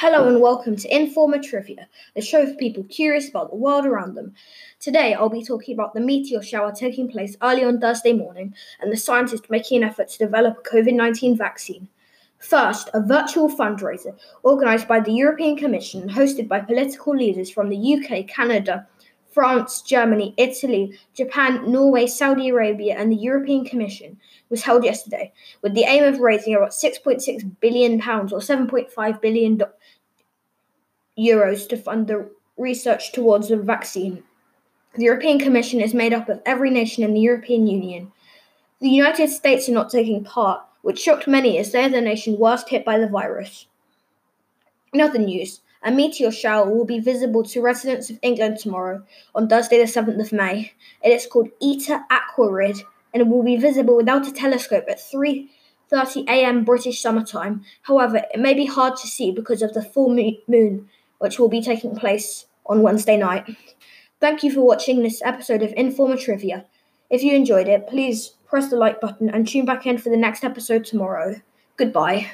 Hello and welcome to Informa Trivia, the show for people curious about the world around them. Today I'll be talking about the meteor shower taking place early on Thursday morning and the scientists making an effort to develop a COVID 19 vaccine. First, a virtual fundraiser organised by the European Commission and hosted by political leaders from the UK, Canada, France, Germany, Italy, Japan, Norway, Saudi Arabia, and the European Commission was held yesterday with the aim of raising about 6.6 billion pounds or 7.5 billion euros to fund the research towards a vaccine. The European Commission is made up of every nation in the European Union. The United States are not taking part, which shocked many as they are the nation worst hit by the virus. In other news, a meteor shower will be visible to residents of England tomorrow, on Thursday, the 7th of May. It is called Eta Aquarid and it will be visible without a telescope at 3:30 a.m. British Summer Time. However, it may be hard to see because of the full moon, which will be taking place on Wednesday night. Thank you for watching this episode of Informa Trivia. If you enjoyed it, please press the like button and tune back in for the next episode tomorrow. Goodbye.